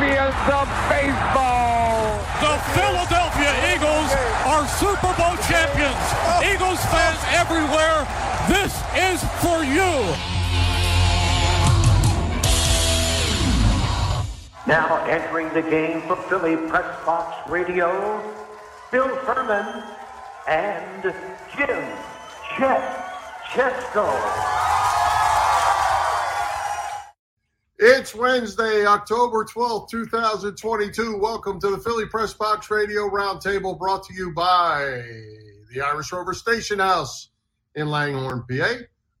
champions of baseball. The Philadelphia Eagles are Super Bowl champions. Oh. Eagles fans everywhere, this is for you. Now entering the game for Philly Press Box Radio, Bill Furman and Jim Chet Chesko. It's Wednesday, October 12th, 2022. Welcome to the Philly Press Box Radio Roundtable brought to you by the Irish Rover Station House in Langhorne, PA,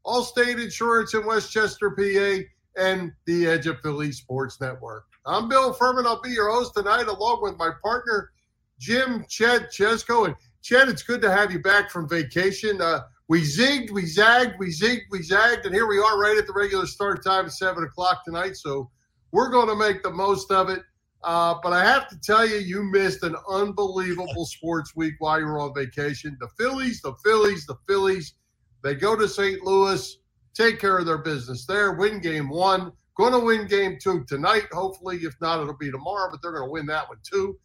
Allstate Insurance in West Chester, PA, and the Edge of Philly Sports Network. I'm Bill Furman. I'll be your host tonight, along with my partner, Jim Chet Chesko. And Chet, it's good to have you back from vacation. Uh, we zigged, we zagged, we zigged, we zagged, and here we are right at the regular start time 7 o'clock tonight. So we're going to make the most of it. Uh, but I have to tell you, you missed an unbelievable sports week while you were on vacation. The Phillies, the Phillies, the Phillies, they go to St. Louis, take care of their business there, win game one. Going to win game two tonight, hopefully. If not, it'll be tomorrow, but they're going to win that one too.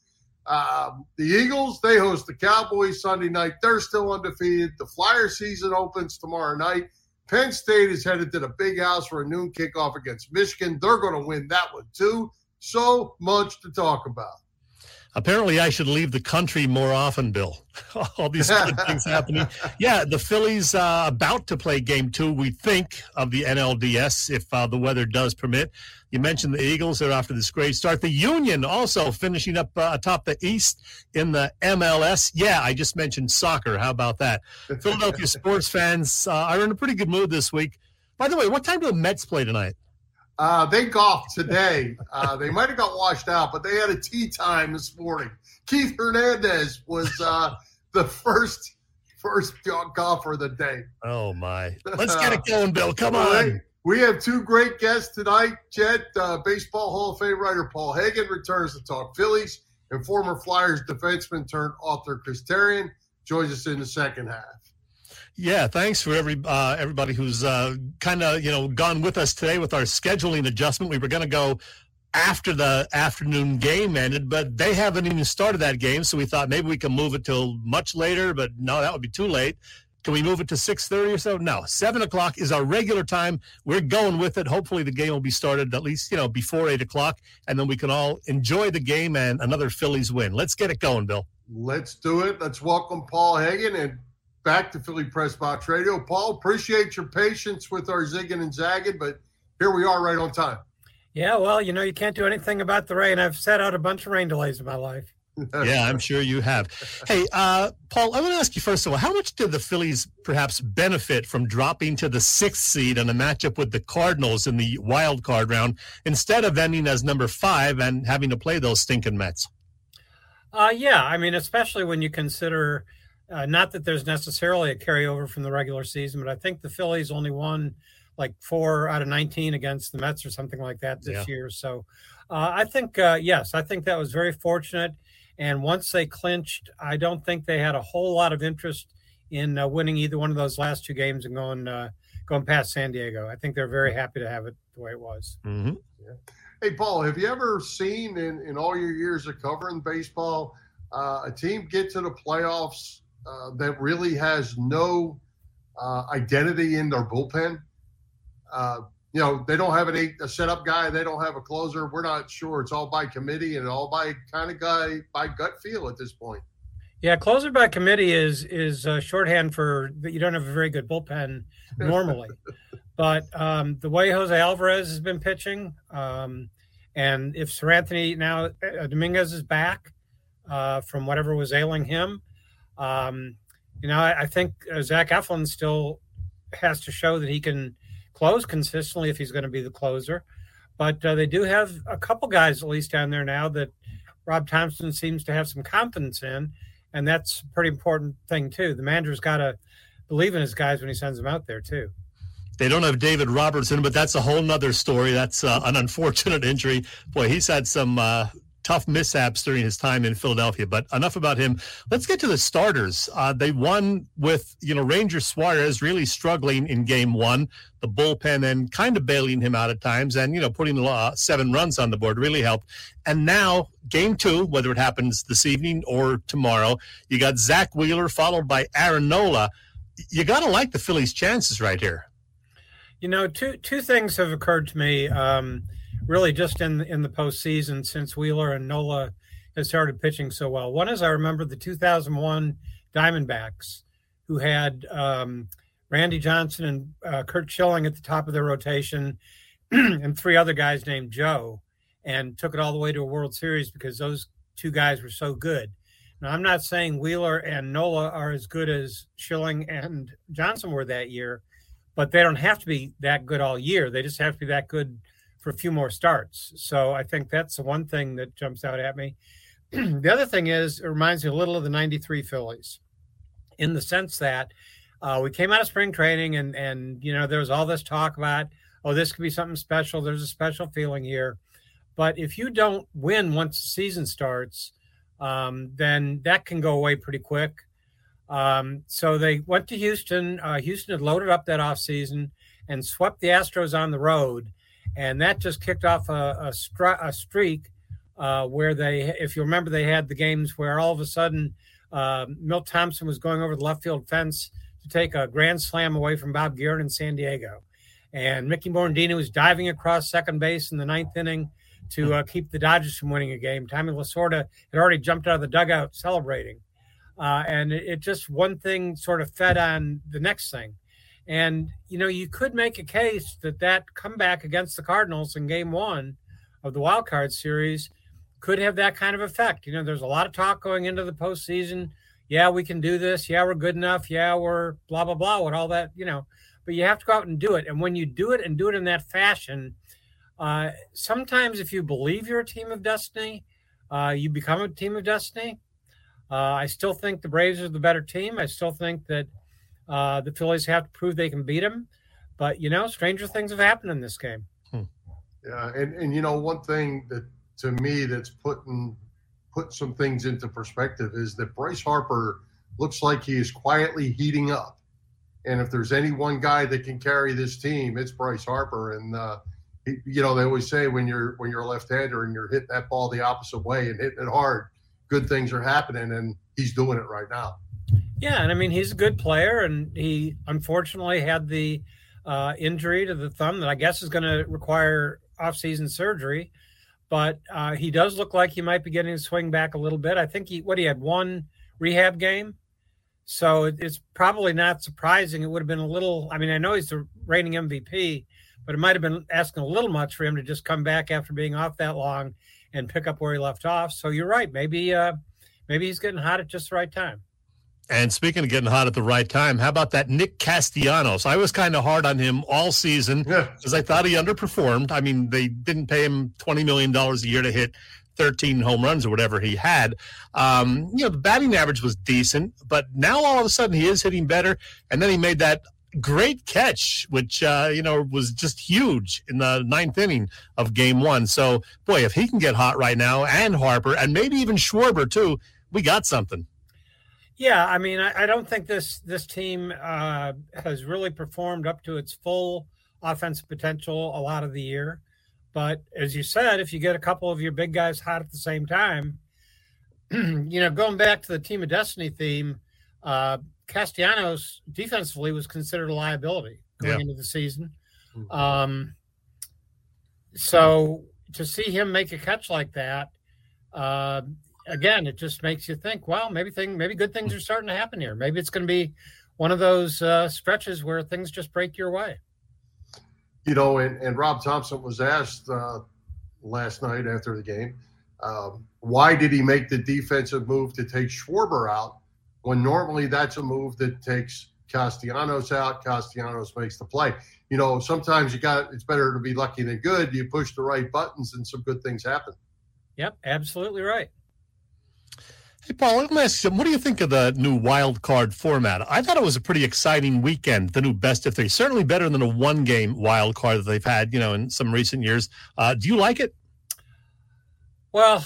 Um, the Eagles, they host the Cowboys Sunday night. They're still undefeated. The Flyer season opens tomorrow night. Penn State is headed to the big house for a noon kickoff against Michigan. They're going to win that one too. So much to talk about. Apparently, I should leave the country more often, Bill. All these good things happening. Yeah, the Phillies uh, about to play game two, we think, of the NLDS if uh, the weather does permit. You mentioned the Eagles they're after this great start. The Union also finishing up uh, atop the East in the MLS. Yeah, I just mentioned soccer. How about that? Philadelphia sports fans uh, are in a pretty good mood this week. By the way, what time do the Mets play tonight? Uh, they golfed today. Uh, they might have got washed out, but they had a tee time this morning. Keith Hernandez was uh, the first first golfer of the day. Oh my! Let's get it going, Bill. Come on. We have two great guests tonight. Chet, uh, Baseball Hall of Fame writer Paul Hagen returns to talk Phillies, and former Flyers defenseman turned author Chris Therien joins us in the second half. Yeah, thanks for every uh, everybody who's uh, kind of you know gone with us today with our scheduling adjustment. We were going to go after the afternoon game ended, but they haven't even started that game, so we thought maybe we can move it till much later. But no, that would be too late. Can we move it to six thirty or so? No, seven o'clock is our regular time. We're going with it. Hopefully, the game will be started at least you know before eight o'clock, and then we can all enjoy the game and another Phillies win. Let's get it going, Bill. Let's do it. Let's welcome Paul Hagen and back to Philly Press Box Radio. Paul, appreciate your patience with our zigging and zagging, but here we are right on time. Yeah, well, you know, you can't do anything about the rain. I've set out a bunch of rain delays in my life. yeah, I'm sure you have. Hey, uh, Paul, I want to ask you first of all, how much did the Phillies perhaps benefit from dropping to the sixth seed in a matchup with the Cardinals in the wild card round instead of ending as number five and having to play those stinking Mets? Uh, yeah, I mean, especially when you consider uh, not that there's necessarily a carryover from the regular season, but I think the Phillies only won like four out of 19 against the Mets or something like that this yeah. year. So uh, I think, uh, yes, I think that was very fortunate. And once they clinched, I don't think they had a whole lot of interest in uh, winning either one of those last two games and going uh, going past San Diego. I think they're very happy to have it the way it was. Mm-hmm. Yeah. Hey, Paul, have you ever seen in, in all your years of covering baseball uh, a team get to the playoffs uh, that really has no uh, identity in their bullpen. Uh, you know, they don't have an eight a setup guy. They don't have a closer. We're not sure. It's all by committee and all by kind of guy by gut feel at this point. Yeah, closer by committee is is shorthand for that you don't have a very good bullpen normally. but um, the way Jose Alvarado has been pitching, um, and if Seranthony now uh, Dominguez is back uh, from whatever was ailing him, um, you know, I, I think uh, Zach Eflin still has to show that he can close consistently if he's going to be the closer. But uh, they do have a couple guys at least down there now that Rob Thompson seems to have some confidence in, and that's a pretty important thing too. The manager's got to believe in his guys when he sends them out there too. They don't have David Robertson, but that's a whole nother story. That's uh, an unfortunate injury. Boy, he's had some uh, tough mishaps during his time in Philadelphia. But enough about him. Let's get to the starters. Uh, they won with you know Ranger Suarez really struggling in Game One, the bullpen and kind of bailing him out at times, and you know putting uh, seven runs on the board really helped. And now Game Two, whether it happens this evening or tomorrow, you got Zack Wheeler followed by Aaron Nola. You got to like the Phillies' chances right here. You know, two two things have occurred to me. Um, really just in in the postseason since Wheeler and Nola has started pitching so well. One is I remember the 2001 Diamondbacks, who had um, Randy Johnson and uh, Curt Schilling at the top of their rotation, and three other guys named Joe, and took it all the way to a World Series because those two guys were so good. Now, I'm not saying Wheeler and Nola are as good as Schilling and Johnson were that year, but they don't have to be that good all year. They just have to be that good for a few more starts. So I think that's the one thing that jumps out at me. the other thing is it reminds me a little of the 93 Phillies in the sense that uh, we came out of spring training and, and, you know, there was all this talk about, oh, this could be something special. There's a special feeling here. But if you don't win once the season starts, um, then that can go away pretty quick. Um, so they went to Houston. Uh, Houston had loaded up that offseason and swept the Astros on the road and that just kicked off a, a, stri- a streak uh, where they, if you remember, they had the games where all of a sudden uh, Milt Thompson was going over the left field fence to take a grand slam away from Bob Geren in San Diego, and Mickey Morandini was diving across second base in the ninth inning to uh, keep the Dodgers from winning a game. Tommy Lasorda had already jumped out of the dugout celebrating, uh, and it, it just one thing sort of fed on the next thing. And, you know, you could make a case that that comeback against the Cardinals in game one of the wild card series could have that kind of effect. You know, there's a lot of talk going into the postseason. Yeah, we can do this. Yeah, we're good enough. Yeah, we're blah, blah, blah, with all that, you know, but you have to go out and do it. And when you do it and do it in that fashion, uh, sometimes if you believe you're a team of destiny, uh, you become a team of destiny. Uh, I still think the Braves are the better team. I still think that uh, the Phillies have to prove they can beat them. But, you know, stranger things have happened in this game. Hmm. Yeah. And, and, you know, one thing that to me that's putting put some things into perspective is that Bryce Harper looks like he is quietly heating up. And if there's any one guy that can carry this team, it's Bryce Harper. And uh, he, you know, they always say when you're when you're a left-hander and you're hitting that ball the opposite way and hitting it hard, good things are happening, and he's doing it right now. Yeah, and I mean he's a good player, and he unfortunately had the uh, injury to the thumb that I guess is going to require off-season surgery. But uh, he does look like he might be getting his swing back a little bit. I think he what he had one rehab game, so it, it's probably not surprising. It would have been a little. I mean, I know he's the reigning MVP, but it might have been asking a little much for him to just come back after being off that long and pick up where he left off. So you're right. Maybe uh, maybe he's getting hot at just the right time. And speaking of getting hot at the right time, how about that Nick Castellanos? I was kind of hard on him all season because yeah. I thought he underperformed. I mean, they didn't pay him $20 million a year to hit 13 home runs or whatever he had. Um, you know, the batting average was decent, but now all of a sudden he is hitting better. And then he made that great catch, which, uh, you know, was just huge in the ninth inning of game one. So, boy, if he can get hot right now and Harper and maybe even Schwarber too, we got something. Yeah, I mean, I, I don't think this this team uh, has really performed up to its full offensive potential a lot of the year. But as you said, if you get a couple of your big guys hot at the same time, you know, going back to the team of destiny theme, uh, Castellanos defensively was considered a liability going yeah. into the season. Mm-hmm. Um, so to see him make a catch like that, uh, again, it just makes you think, well, maybe thing, maybe good things are starting to happen here. Maybe it's going to be one of those uh, stretches where things just break your way. You know, and, and Rob Thompson was asked uh, last night after the game, um, why did he make the defensive move to take Schwarber out when normally that's a move that takes Castellanos out. Castellanos makes the play. You know, sometimes you got it's better to be lucky than good. You push the right buttons and some good things happen. Yep, absolutely right. Hey, Paul, let me ask you, what do you think of the new wild card format? I thought it was a pretty exciting weekend, the new best of three. Certainly better than a one game wild card that they've had, you know, in some recent years. Uh, do you like it? Well,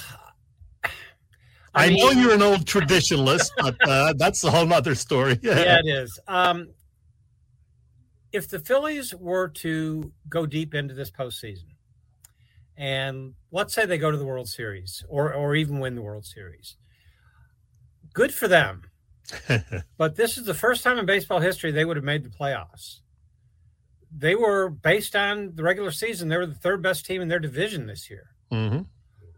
I, I mean, know you're an old traditionalist, but uh, that's a whole other story. yeah, it is. Um, if the Phillies were to go deep into this postseason, and let's say they go to the World Series or or even win the World Series, good for them. but this is the first time in baseball history they would have made the playoffs. They were based on the regular season. They were the third best team in their division this year. Mm-hmm.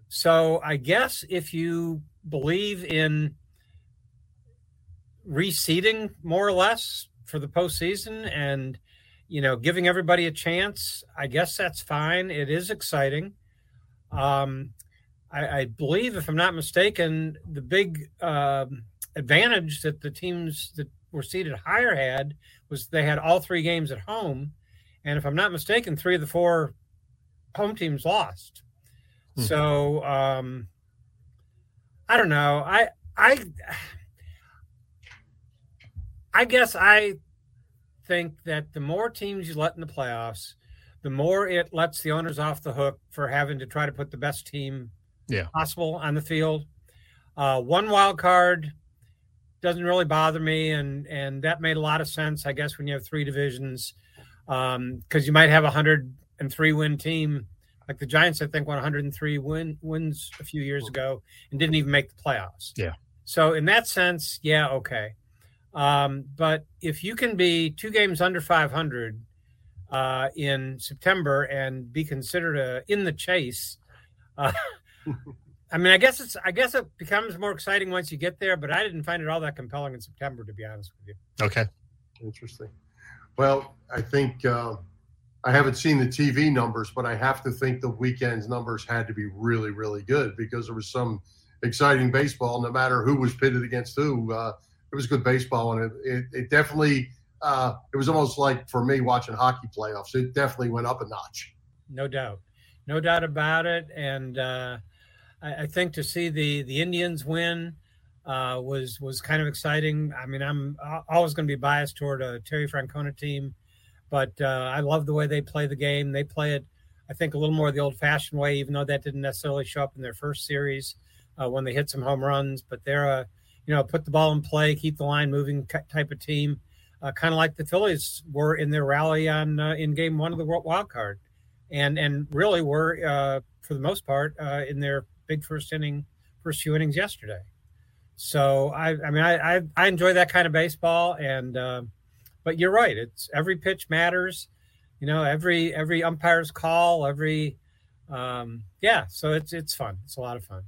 So I guess if you believe in reseeding more or less for the postseason and you know giving everybody a chance, I guess that's fine. It is exciting. Um, I, I believe, if I'm not mistaken, the big um, advantage that the teams that were seated higher had was they had all three games at home, and if I'm not mistaken, three of the four home teams lost. Hmm. So um, I don't know. I I I guess I think that the more teams you let in the playoffs, the more it lets the owners off the hook for having to try to put the best team yeah. possible on the field. Uh, one wild card doesn't really bother me, and and that made a lot of sense, I guess, when you have three divisions, because um, you might have a hundred and three win team, like the Giants. I think won 103 win wins a few years ago and didn't even make the playoffs. Yeah. So in that sense, yeah, okay. Um, but if you can be two games under 500 uh, in September and be considered a, in the chase. Uh, I mean, I guess it's I guess it becomes more exciting once you get there, but I didn't find it all that compelling in September, to be honest with you. Okay, interesting. Well, I think uh, I haven't seen the TV numbers, but I have to think the weekend's numbers had to be really, really good because there was some exciting baseball. No matter who was pitted against who, uh, it was good baseball, and it, it, it definitely uh, it was almost like for me watching hockey playoffs. It definitely went up a notch. No doubt, no doubt about it. And uh, I, I, think to see the the Indians win uh, was was kind of exciting. I mean, I'm always going to be biased toward a Terry Francona team, but uh, I love the way they play the game. They play it, I think, a little more the old-fashioned way, even though that didn't necessarily show up in their first series uh, when they hit some home runs. But they're a you know put the ball in play, keep the line moving type of team uh, kind of like the Phillies were in their rally on uh, in Game One of the Wild Card, and and really were uh, for the most part in their big first inning, first few innings yesterday. So I, I mean, I, I, I enjoy that kind of baseball, and uh, but you're right. It's every pitch matters. You know, every every umpire's call, every um, yeah. So it's it's fun. It's a lot of fun.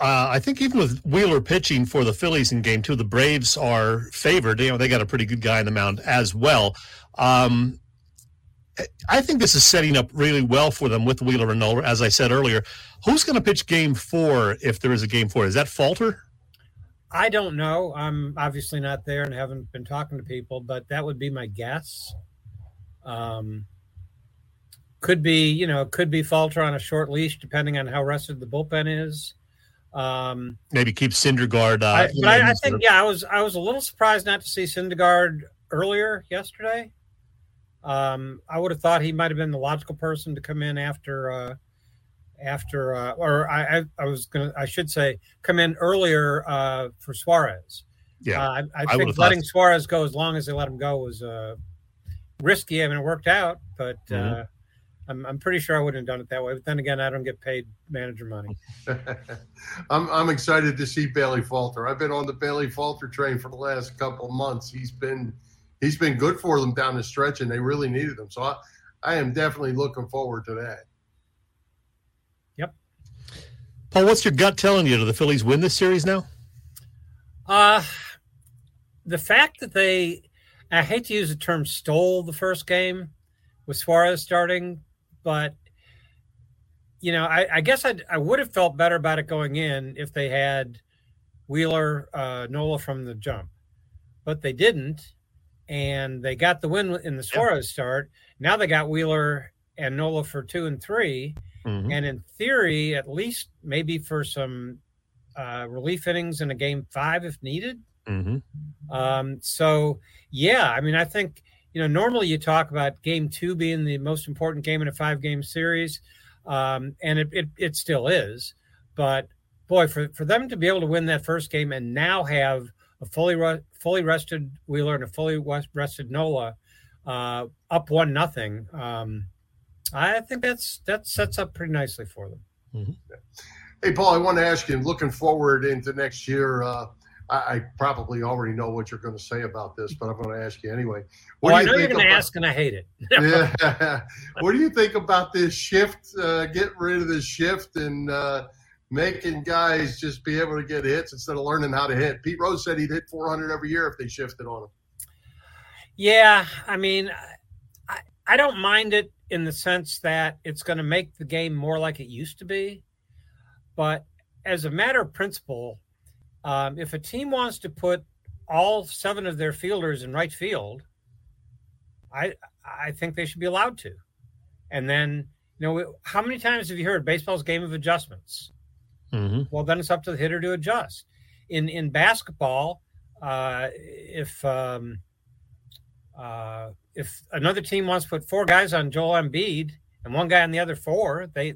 Uh, I think even with Wheeler pitching for the Phillies in Game Two, the Braves are favored. You know, they got a pretty good guy in the mound as well. Um, I think this is setting up really well for them with Wheeler and Nola. As I said earlier, who's going to pitch Game Four if there is a Game Four? Is that Falter? I don't know. I'm obviously not there and haven't been talking to people, but that would be my guess. Um, could be, you know, could be Falter on a short leash, depending on how rested the bullpen is. Um, Maybe keep Syndergaard. Uh, I, but I, I think, yeah, I was I was a little surprised not to see Syndergaard earlier yesterday. Um, I would have thought he might have been the logical person to come in after uh, after uh, or I, I, I was gonna I should say come in earlier uh, for Suarez. Yeah, uh, I, I, think letting Suarez go as long as they let him go was uh, risky. I mean, it worked out, but mm-hmm. Uh, I'm, I'm pretty sure I wouldn't have done it that way. But then again, I don't get paid manager money. I'm, I'm excited to see Bailey Falter. I've been on the Bailey Falter train for the last couple months. He's been he's been good for them down the stretch, and they really needed him. So I, I am definitely looking forward to that. Yep. Paul, what's your gut telling you? Do the Phillies win this series now? Uh the fact that they I hate to use the term stole the first game with Suarez starting, but you know, I, I guess I'd, I would have felt better about it going in if they had Wheeler, uh, Nola from the jump, but they didn't, and they got the win in the Suarez yeah. start. Now they got Wheeler and Nola for two and 3 mm-hmm. and in theory, at least maybe for some uh, relief innings in a game five if needed. Mm-hmm. Um, so yeah, I mean, I think you know, normally you talk about game two being the most important game in a five game series, um, and it, it, it, still is. But boy, for, for them to be able to win that first game and now have a fully fully rested Wheeler and a fully rested Nola uh, up one nothing. Um, I think that's that sets up pretty nicely for them. Mm-hmm. Hey, Paul, I want to ask you, looking forward into next year. Uh, I, I, probably already know what you're going to say about this, but I'm going to ask you anyway. What well, do you I know you're going to ask, and I hate it. yeah. What do you think about this shift? Uh, getting rid of this shift and uh, making guys just be able to get hits instead of learning how to hit. Pete Rose said he'd hit 400 every year if they shifted on him. Yeah, I mean, I, I don't mind it in the sense that it's going to make the game more like it used to be. But as a matter of principle, um, if a team wants to put all seven of their fielders in right field, I I think they should be allowed to. And then, you know, how many times have you heard baseball's game of adjustments? Mm-hmm. Well, then it's up to the hitter to adjust. In in basketball, uh, if um, uh, if another team wants to put four guys on Joel Embiid and one guy on the other four, they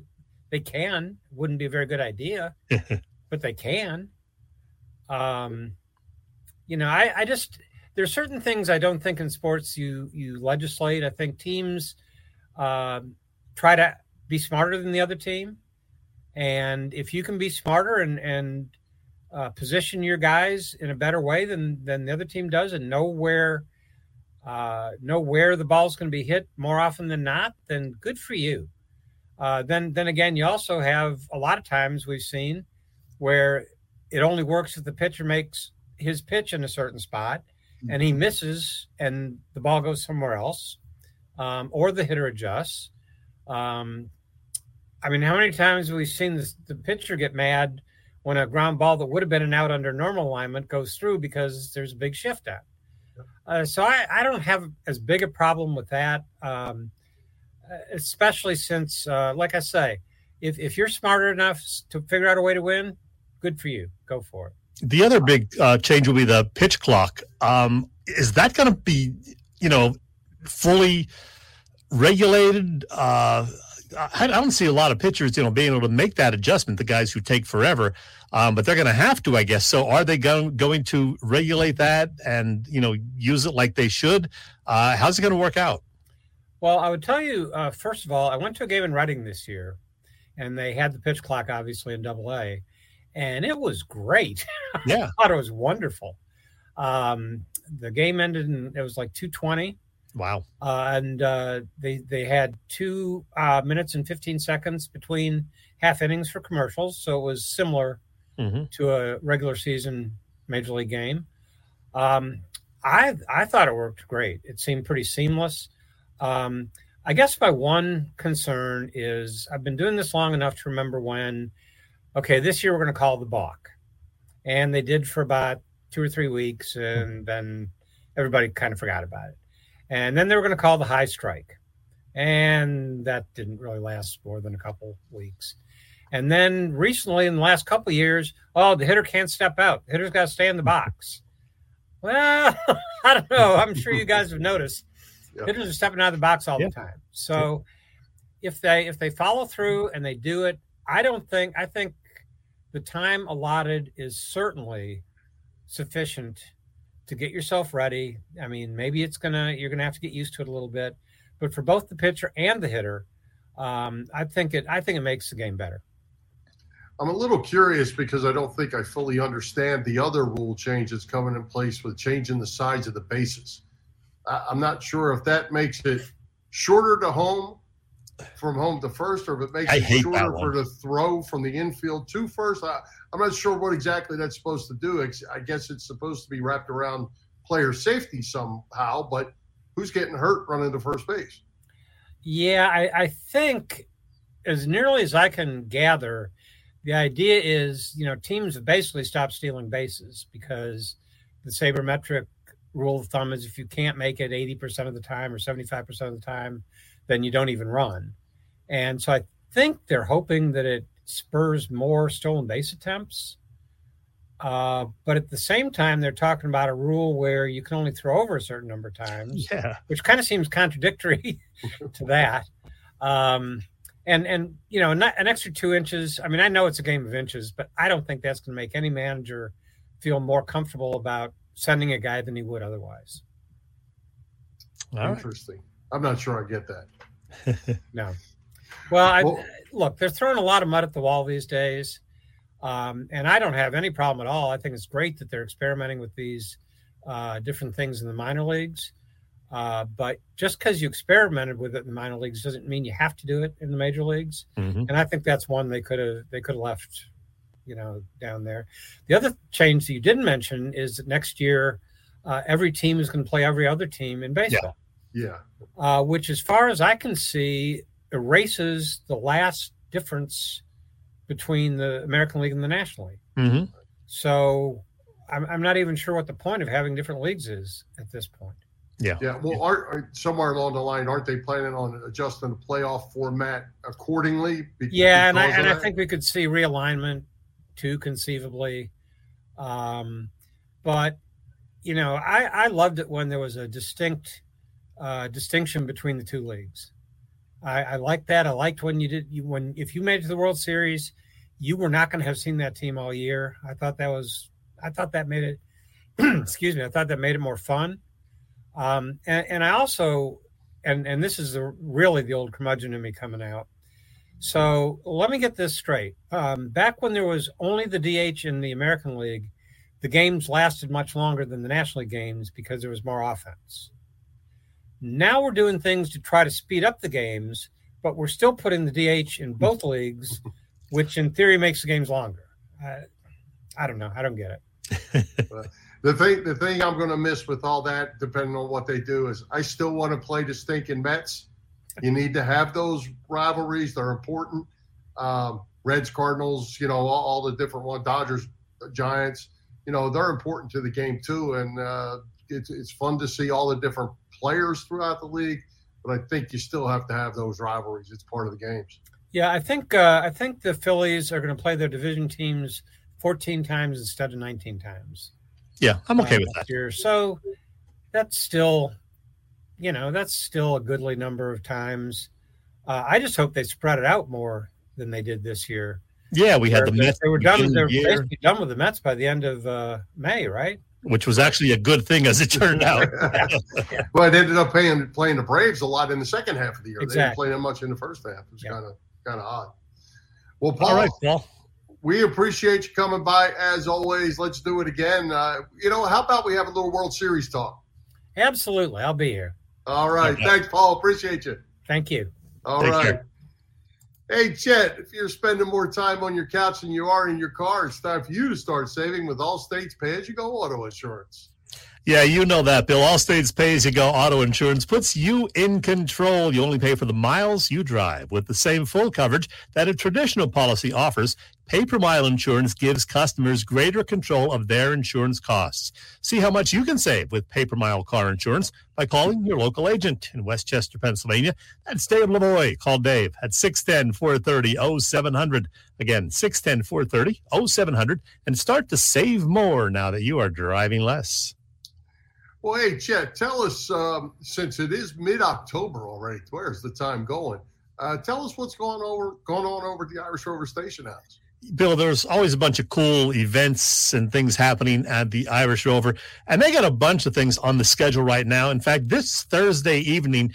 they can. Wouldn't be a very good idea, but they can. Um, you know, I, I just there's certain things I don't think in sports you you legislate. I think teams uh, try to be smarter than the other team, and if you can be smarter and and uh, position your guys in a better way than than the other team does, and know where uh, know where the ball's going to be hit more often than not, then good for you. Uh, then then again, you also have a lot of times we've seen where it only works if the pitcher makes his pitch in a certain spot and he mm-hmm. misses and the ball goes somewhere else, um, or the hitter adjusts. Um, I mean, how many times have we seen this, the pitcher get mad when a ground ball that would have been an out under normal alignment goes through because there's a big shift out? Uh, so I, I, don't have as big a problem with that, um, especially since, uh, like I say, if, if you're smarter enough to figure out a way to win, good for you. Go for it. The other big uh, change will be the pitch clock. Um, is that going to be, you know, fully regulated? Uh, I don't see a lot of pitchers, you know, being able to make that adjustment. The guys who take forever, um, but they're going to have to, I guess. So, are they going going to regulate that and you know use it like they should? Uh, how's it going to work out? Well, I would tell you uh, first of all, I went to a game in Reading this year, and they had the pitch clock obviously in Double A, and it was great. Yeah, I thought it was wonderful. Um, the game ended, and it was like two twenty Wow. Uh, and uh, they they had two uh, minutes and 15 seconds between half innings for commercials, so it was similar mm-hmm. to a regular season major league game. Um, I I thought it worked great. It seemed pretty seamless. Um, I guess my one concern is I've been doing this long enough to remember when, okay, this year we're going to call the balk, and they did for about two or three weeks, and then everybody kind of forgot about it. And then they were going to call the high strike. And that didn't really last more than a couple weeks. And then recently, in the last couple years, oh, the hitter can't step out. The hitter's got to stay in the box. Well, I don't know. I'm sure you guys have noticed yep. hitters are stepping out of the box all yep. the time. So yep. if they if they follow through and they do it, I don't think I think the time allotted is certainly sufficient to get yourself ready. I mean, maybe it's gonna you're gonna have to get used to it a little bit, but for both the pitcher and the hitter, um, I think it I think it makes the game better. I'm a little curious because I don't think I fully understand the other rule changes coming in place with changing the size of the bases. I'm not sure if that makes it shorter to home from home to first, or if it makes I it shorter for the throw from the infield to first. I, am not sure what exactly that's supposed to do. I guess it's supposed to be wrapped around player safety somehow, but who's getting hurt running to first base? Yeah, I, I think as nearly as I can gather, the idea is, you know, teams have basically stopped stealing bases because the sabermetric rule of thumb is if you can't make it 80% of the time or 75% of the time, then you don't even run. And so I think they're hoping that it spurs more stolen base attempts. Uh, but at the same time, they're talking about a rule where you can only throw over a certain number of times, yeah. which kind of seems contradictory to that. Um, and and you know an, an extra two inches. I mean, I know it's a game of inches, but I don't think that's going to make any manager feel more comfortable about sending a guy than he would otherwise. All Interesting. Right. I'm not sure I get that. no. Well, I, well, look, they're throwing a lot of mud at the wall these days. Um, and I don't have any problem at all. I think it's great that they're experimenting with these uh, different things in the minor leagues. Uh, but just because you experimented with it in the minor leagues doesn't mean you have to do it in the major leagues. Mm-hmm. And I think that's one they could have they could have left, you know, down there. The other change that you didn't mention is that next year uh, every team is going to play every other team in baseball. Yeah. yeah. Uh, which, as far as I can see, erases the last difference between the American League and the National League. Mm-hmm. So I'm, I'm not even sure what the point of having different leagues is at this point. Yeah. Yeah. Well, are, are, somewhere along the line, aren't they planning on adjusting the playoff format accordingly? Because, yeah, and I and I think we could see realignment too, conceivably. Um, but you know, I I loved it when there was a distinct uh, distinction between the two leagues. I, I liked that. I liked when you did you, when if you made it to the World Series, you were not going to have seen that team all year. I thought that was I thought that made it. excuse me. I thought that made it more fun. Um, and, and I also, and and this is the really the old curmudgeon in me coming out. So let me get this straight. Um, back when there was only the DH in the American League, the games lasted much longer than the National League games because there was more offense. Now we're doing things to try to speed up the games, but we're still putting the DH in both leagues, which in theory makes the games longer. I, I don't know. I don't get it. the thing the thing I'm going to miss with all that, depending on what they do, is I still want to play the stinking Mets. You need to have those rivalries; they're important. Um, Reds, Cardinals, you know, all, all, the different ones, Dodgers, Giants, you know, they're important to the game too, and uh, it's it's fun to see all the different players throughout the league. But I think you still have to have those rivalries; it's part of the games. Yeah, I think uh, I think the Phillies are going to play their division teams 14 times instead of 19 times. Yeah, I'm okay uh, with that. Year. So that's still, you know, that's still a goodly number of times. Uh, I just hope they spread it out more than they did this year. Yeah, we had the Mets. They were done. They were basically done with the Mets by the end of uh, May, right? Which was actually a good thing, as it turned out. yeah. Well, it ended up playing playing the Braves a lot in the second half of the year. Exactly. They didn't play them much in the first half. It was kind of kind of odd. Well, Paul, All right, Paul we appreciate you coming by as always. Let's do it again. Uh, you know, how about we have a little World Series talk? Absolutely. I'll be here. All right. Okay. Thanks, Paul. Appreciate you. Thank you. All Take right. Care. Hey, Chet, if you're spending more time on your couch than you are in your car, it's time for you to start saving with Allstate's pay as you go auto insurance. Yeah, you know that, Bill. Allstate's pay as you go auto insurance puts you in control. You only pay for the miles you drive. With the same full coverage that a traditional policy offers, pay per mile insurance gives customers greater control of their insurance costs. See how much you can save with pay per mile car insurance by calling your local agent in West Chester, Pennsylvania. That's Dave Lavoy. Call Dave at 610 430 0700. Again, 610 430 0700 and start to save more now that you are driving less. Well, hey, Chet, tell us um, since it is mid-October already. Where's the time going? Uh, tell us what's going over going on over at the Irish Rover Station House. Bill, there's always a bunch of cool events and things happening at the Irish Rover, and they got a bunch of things on the schedule right now. In fact, this Thursday evening,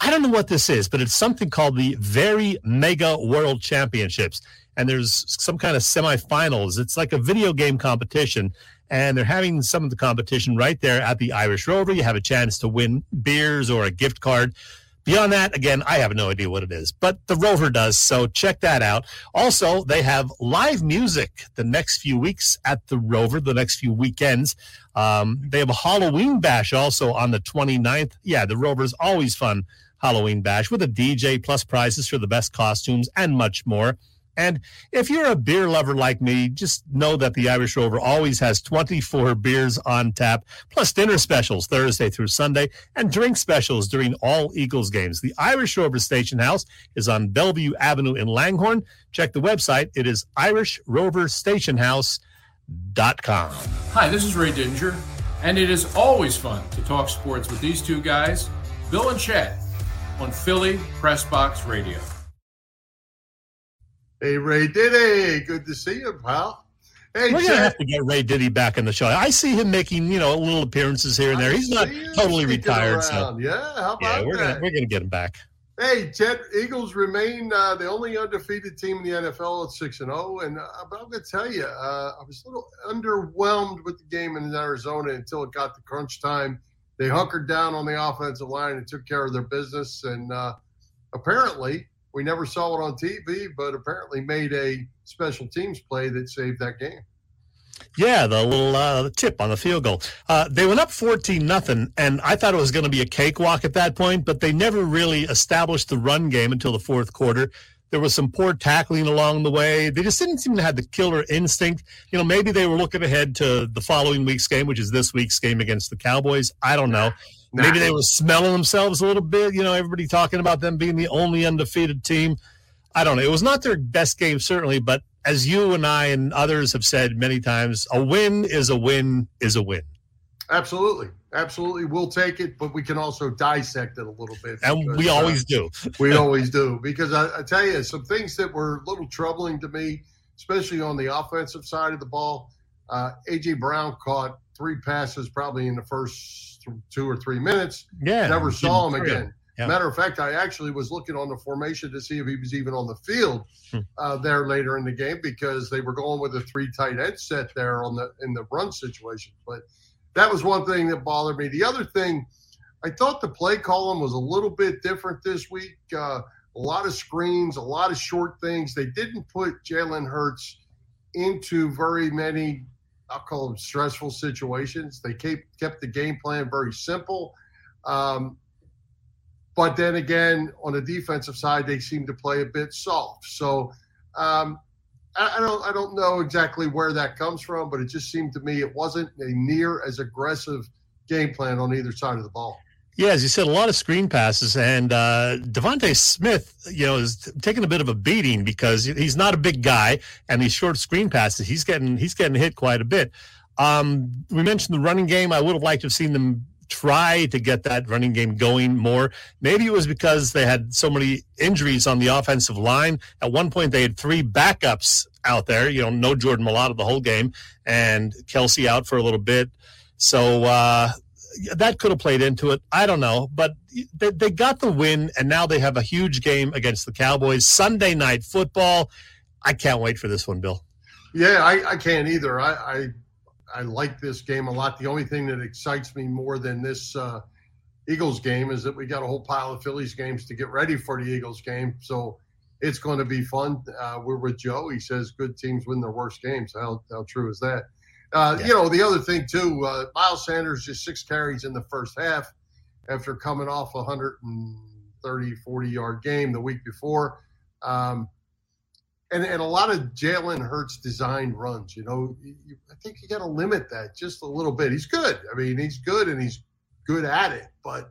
I don't know what this is, but it's something called the Very Mega World Championships, and there's some kind of semifinals. It's like a video game competition, and they're having some of the competition right there at the Irish Rover. You have a chance to win beers or a gift card. Beyond that, again, I have no idea what it is, but the Rover does, so check that out. Also, they have live music the next few weeks at the Rover, the next few weekends. Um, they have a Halloween bash also on the 29th. Yeah, the Rover's always fun Halloween bash with a DJ plus prizes for the best costumes and much more. And if you're a beer lover like me, just know that the Irish Rover always has 24 beers on tap, plus dinner specials Thursday through Sunday, and drink specials during all Eagles games. The Irish Rover Station House is on Bellevue Avenue in Langhorne. Check the website. It is irishroverstationhouse.com. Hi, this is Ray Didinger, and it is always fun to talk sports with these two guys, Bill and Chet, on Philly Press Box Radio. Hey, Ray Diddy. Good to see you, pal. Hey, We're going to have to get Ray Diddy back in the show. I see him making, you know, little appearances here and there. He's not totally retired. So. Yeah, how about yeah, we're that? Gonna, we're going to get him back. Hey, Chet Eagles remain uh, the only undefeated team in the NFL at six and zero. And uh, but I'm going to tell you, uh, I was a little underwhelmed with the game in Arizona until it got to crunch time. They hunkered down on the offensive line and took care of their business. And uh, apparently, we never saw it on TV, but apparently made a special teams play that saved that game. Yeah, the little uh, tip on the field goal. Uh, they went up 14 nothing, and I thought it was going to be a cakewalk at that point, but they never really established the run game until the fourth quarter. There was some poor tackling along the way. They just didn't seem to have the killer instinct. You know, maybe they were looking ahead to the following week's game, which is this week's game against the Cowboys. I don't know. Nah. Maybe they were smelling themselves a little bit. You know, everybody talking about them being the only undefeated team. I don't know. It was not their best game, certainly, but as you and I and others have said many times, a win is a win is a win. Absolutely. Absolutely. We'll take it, but we can also dissect it a little bit. And because, we always uh, do. we always do. Because I, I, tell you, some things that were a little troubling to me, especially on the offensive side of the ball. Uh, A.J. Brown caught three passes probably in the first two or three minutes. Yeah. Never saw him again. Yeah. Matter of fact, I actually was looking on the formation to see if he was even on the field hmm. uh, there later in the game because they were going with a three tight end set there on the in the run situation. But that was one thing that bothered me. The other thing, I thought the play calling was a little bit different this week. Uh, a lot of screens, a lot of short things. They didn't put Jalen Hurts into very many, I'll call them stressful situations. They kept kept the game plan very simple. Um, but then again, on the defensive side, they seem to play a bit soft. So um, I, I, don't I don't know exactly where that comes from, but it just seemed to me it wasn't a near as aggressive game plan on either side of the ball. Yeah, as you said, a lot of screen passes, and uh, DeVonta Smith, you know, is taking a bit of a beating because he's not a big guy, and these short screen passes, he's getting he's getting hit quite a bit. Um, we mentioned the running game. I would have liked to have seen them try to get that running game going more. Maybe it was because they had so many injuries on the offensive line. At one point, they had three backups out there. You know, no Jordan Mailata the whole game, and Kelce out for a little bit. So uh, that could have played into it. I don't know, but they, they got the win, and now they have a huge game against the Cowboys Sunday night football. I can't wait for this one, Bill. Yeah, I, I can't either. I, I I like this game a lot. The only thing that excites me more than this uh, Eagles game is that we got a whole pile of Phillies games to get ready for the Eagles game. So it's going to be fun. Uh, we're with Joe. He says good teams win their worst games. How, how true is that? Uh, yeah. You know, the other thing, too, uh, Miles Sanders just six carries in the first half after coming off a 130, 40 yard game the week before. Um, and, and a lot of Jalen Hurts designed runs. You know, you, I think you got to limit that just a little bit. He's good. I mean, he's good and he's good at it. But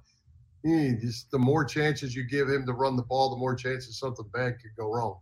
you know, just the more chances you give him to run the ball, the more chances something bad could go wrong.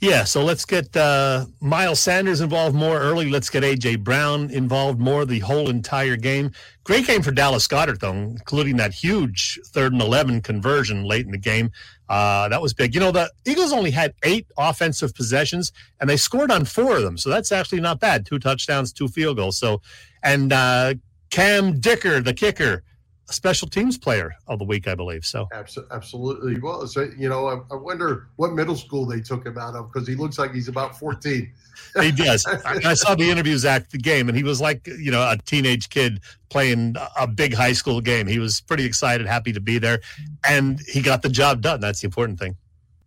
Yeah, so let's get uh, Miles Sanders involved more early. Let's get A.J. Brown involved more the whole entire game. Great game for Dallas Goedert, though, including that huge third and 11 conversion late in the game. Uh, that was big. You know, the Eagles only had eight offensive possessions, and they scored on four of them. So that's actually not bad. Two touchdowns, two field goals. So, and uh, Cam Dicker, the kicker, special teams player of the week, I believe. So absolutely. Well, so, you know, I, I, wonder what middle school they took him out of because he looks like he's about 14. he does. I, I, saw the interviews after the game, and he was like, you know, a teenage kid playing a big high school game. He was pretty excited, happy to be there, and he got the job done. That's the important thing.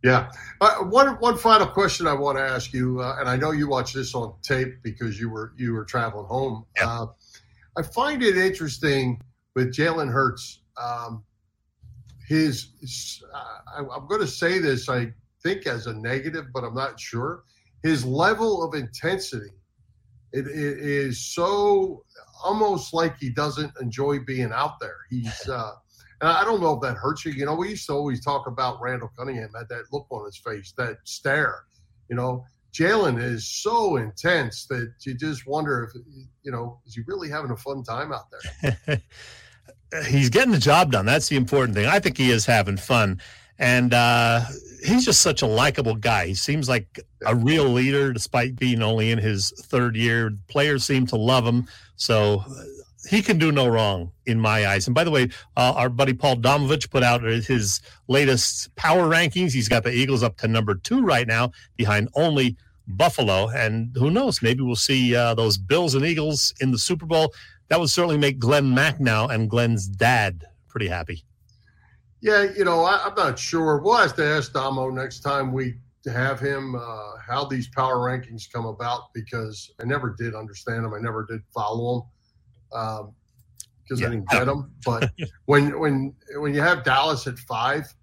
Yeah. Uh, one one final question I want to ask you, uh, and I know you watched this on tape because you were you were traveling home. Yeah. Uh, I find it interesting with Jalen Hurts, um, his, his uh, I, am going to say this, I think, as a negative, but I'm not sure. His level of intensity, it, it is so almost like he doesn't enjoy being out there. He's, uh, and I don't know if that hurts you. You know, we used to always talk about Randall Cunningham had that look on his face, that stare. You know, Jalen is so intense that you just wonder if, you know, is he really having a fun time out there? he's getting the job done. That's the important thing. I think he is having fun. and uh, he's just such a likable guy. He seems like a real leader, despite being only in his third year. Players seem to love him, so uh, he can do no wrong in my eyes. And by the way, uh, our buddy Paul Domowitch put out his latest power rankings. He's got the Eagles up to number two right now, behind only Buffalo. And who knows? Maybe we'll see uh, those Bills and Eagles in the Super Bowl. That would certainly make Glenn Macnow and Glenn's dad pretty happy. Yeah, you know, I, am not sure. We'll have to ask Damo next time we have him uh, how these power rankings come about because I never did understand them. I never did follow them because um, yeah. I didn't get them. But when when when you have Dallas at five,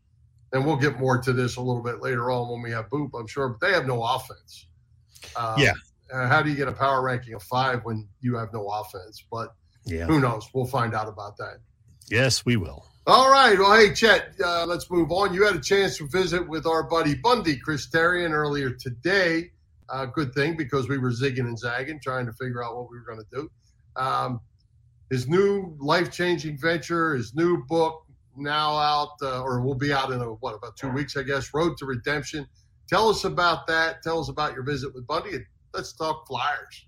and we'll get more to this a little bit later on when we have Boop, I'm sure, but they have no offense. Um, yeah. How do you get a power ranking of five when you have no offense? But yeah. who knows? We'll find out about that. Yes, we will. All right. Well, hey, Chet, uh, let's move on. You had a chance to visit with our buddy Bundy Chris Therien earlier today. Uh, good thing because we were zigging and zagging trying to figure out what we were going to do. Um, his new life changing venture, his new book, now out, uh, or will be out in a, what, about two weeks, I guess, Road to Redemption. Tell us about that. Tell us about your visit with Bundy. Let's talk Flyers.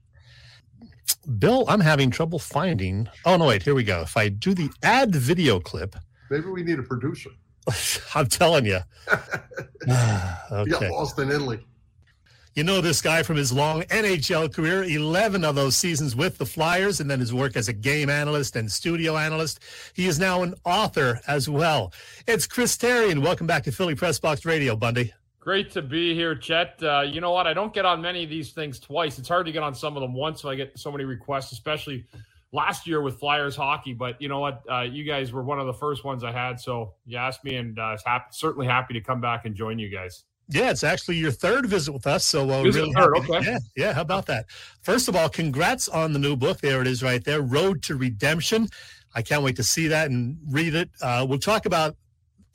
Bill, I'm having trouble finding. Oh, no, wait, here we go. If I do the add video clip, maybe we need a producer. I'm telling you. Ah, okay. You got lost in Italy. You know this guy from his long NHL career, 11 of those seasons with the Flyers, and then his work as a game analyst and studio analyst. He is now an author as well. It's Chris Therien, and Welcome back to Philly Press Box Radio, Bundy. Great to be here, Chet. Uh, you know what? I don't get on many of these things twice. It's hard to get on some of them once, so I get so many requests, especially last year with Flyers hockey. But you know what? Uh, you guys were one of the first ones I had, so you asked me, and uh, happy, certainly happy to come back and join you guys. Yeah, it's actually your third visit with us, so uh, really third, okay. Yeah, yeah. How about that? First of all, congrats on the new book. There it is, right there, Road to Redemption. I can't wait to see that and read it. Uh, we'll talk about